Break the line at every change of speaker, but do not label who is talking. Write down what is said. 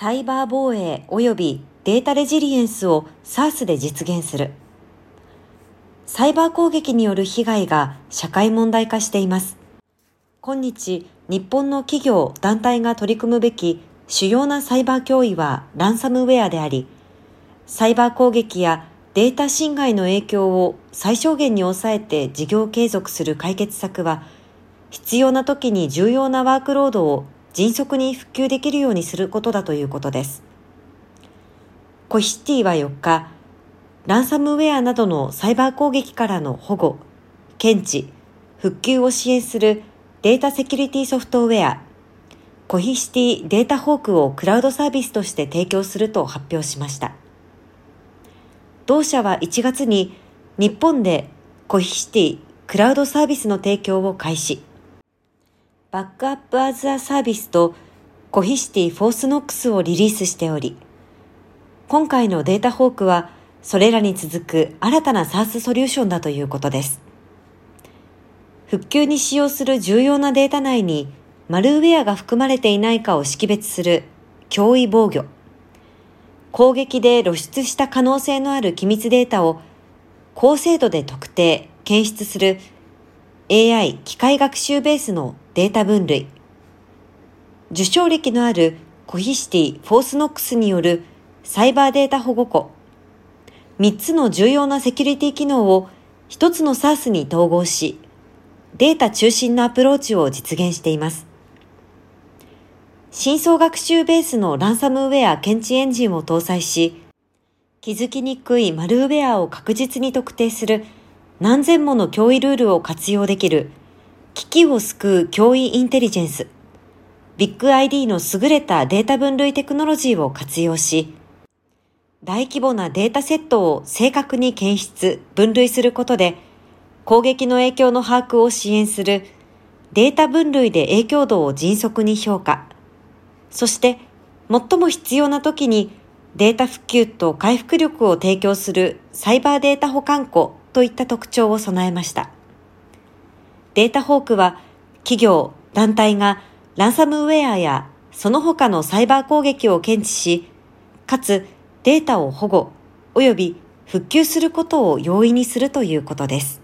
サイバー防衛及びデータレジリエンスを SARS で実現する。サイバー攻撃による被害が社会問題化しています。今日、日本の企業、団体が取り組むべき主要なサイバー脅威はランサムウェアであり、サイバー攻撃やデータ侵害の影響を最小限に抑えて事業継続する解決策は、必要な時に重要なワークロードを迅速に復旧できるようにすることだということです。コヒシティは4日、ランサムウェアなどのサイバー攻撃からの保護、検知、復旧を支援するデータセキュリティソフトウェア、コヒシティデータホークをクラウドサービスとして提供すると発表しました。同社は1月に日本でコヒシティクラウドサービスの提供を開始。 Backup as a Service と Cohesity FortKnox をリリースしており、今回の DataHawk はそれらに続く新たな SaaS ソリューションだということです。復旧に使用する重要なデータ内にマルウェアが含まれていないかを識別する脅威防御。攻撃で露出した可能性のある機密データを高精度で特定、検出する AI 機械学習ベースのデータ分類。受賞歴のある Cohesity FortKnox によるサイバーデータ保護庫。3つの重要なセキュリティ機能を1つの SaaS に統合し、データ中心のアプローチを実現しています。深層学習ベースのランサムウェア検知エンジンを搭載し、気づきにくいマルウェアを確実に特定する何千もの脅威ルールを活用できる。危機を救う脅威インテリジェンス、ビッグ ID の優れたデータ分類テクノロジーを活用し、大規模なデータセットを正確に検出、分類することで、攻撃の影響の把握を支援するデータ分類で影響度を迅速に評価。そして、最も必要な時にデータ復旧と回復力を提供するサイバーデータ保管庫。といった特徴を備えました。データホークは企業、団体がランサムウェアやその他のサイバー攻撃を検知し、かつデータを保護及び復旧することを容易にするということです。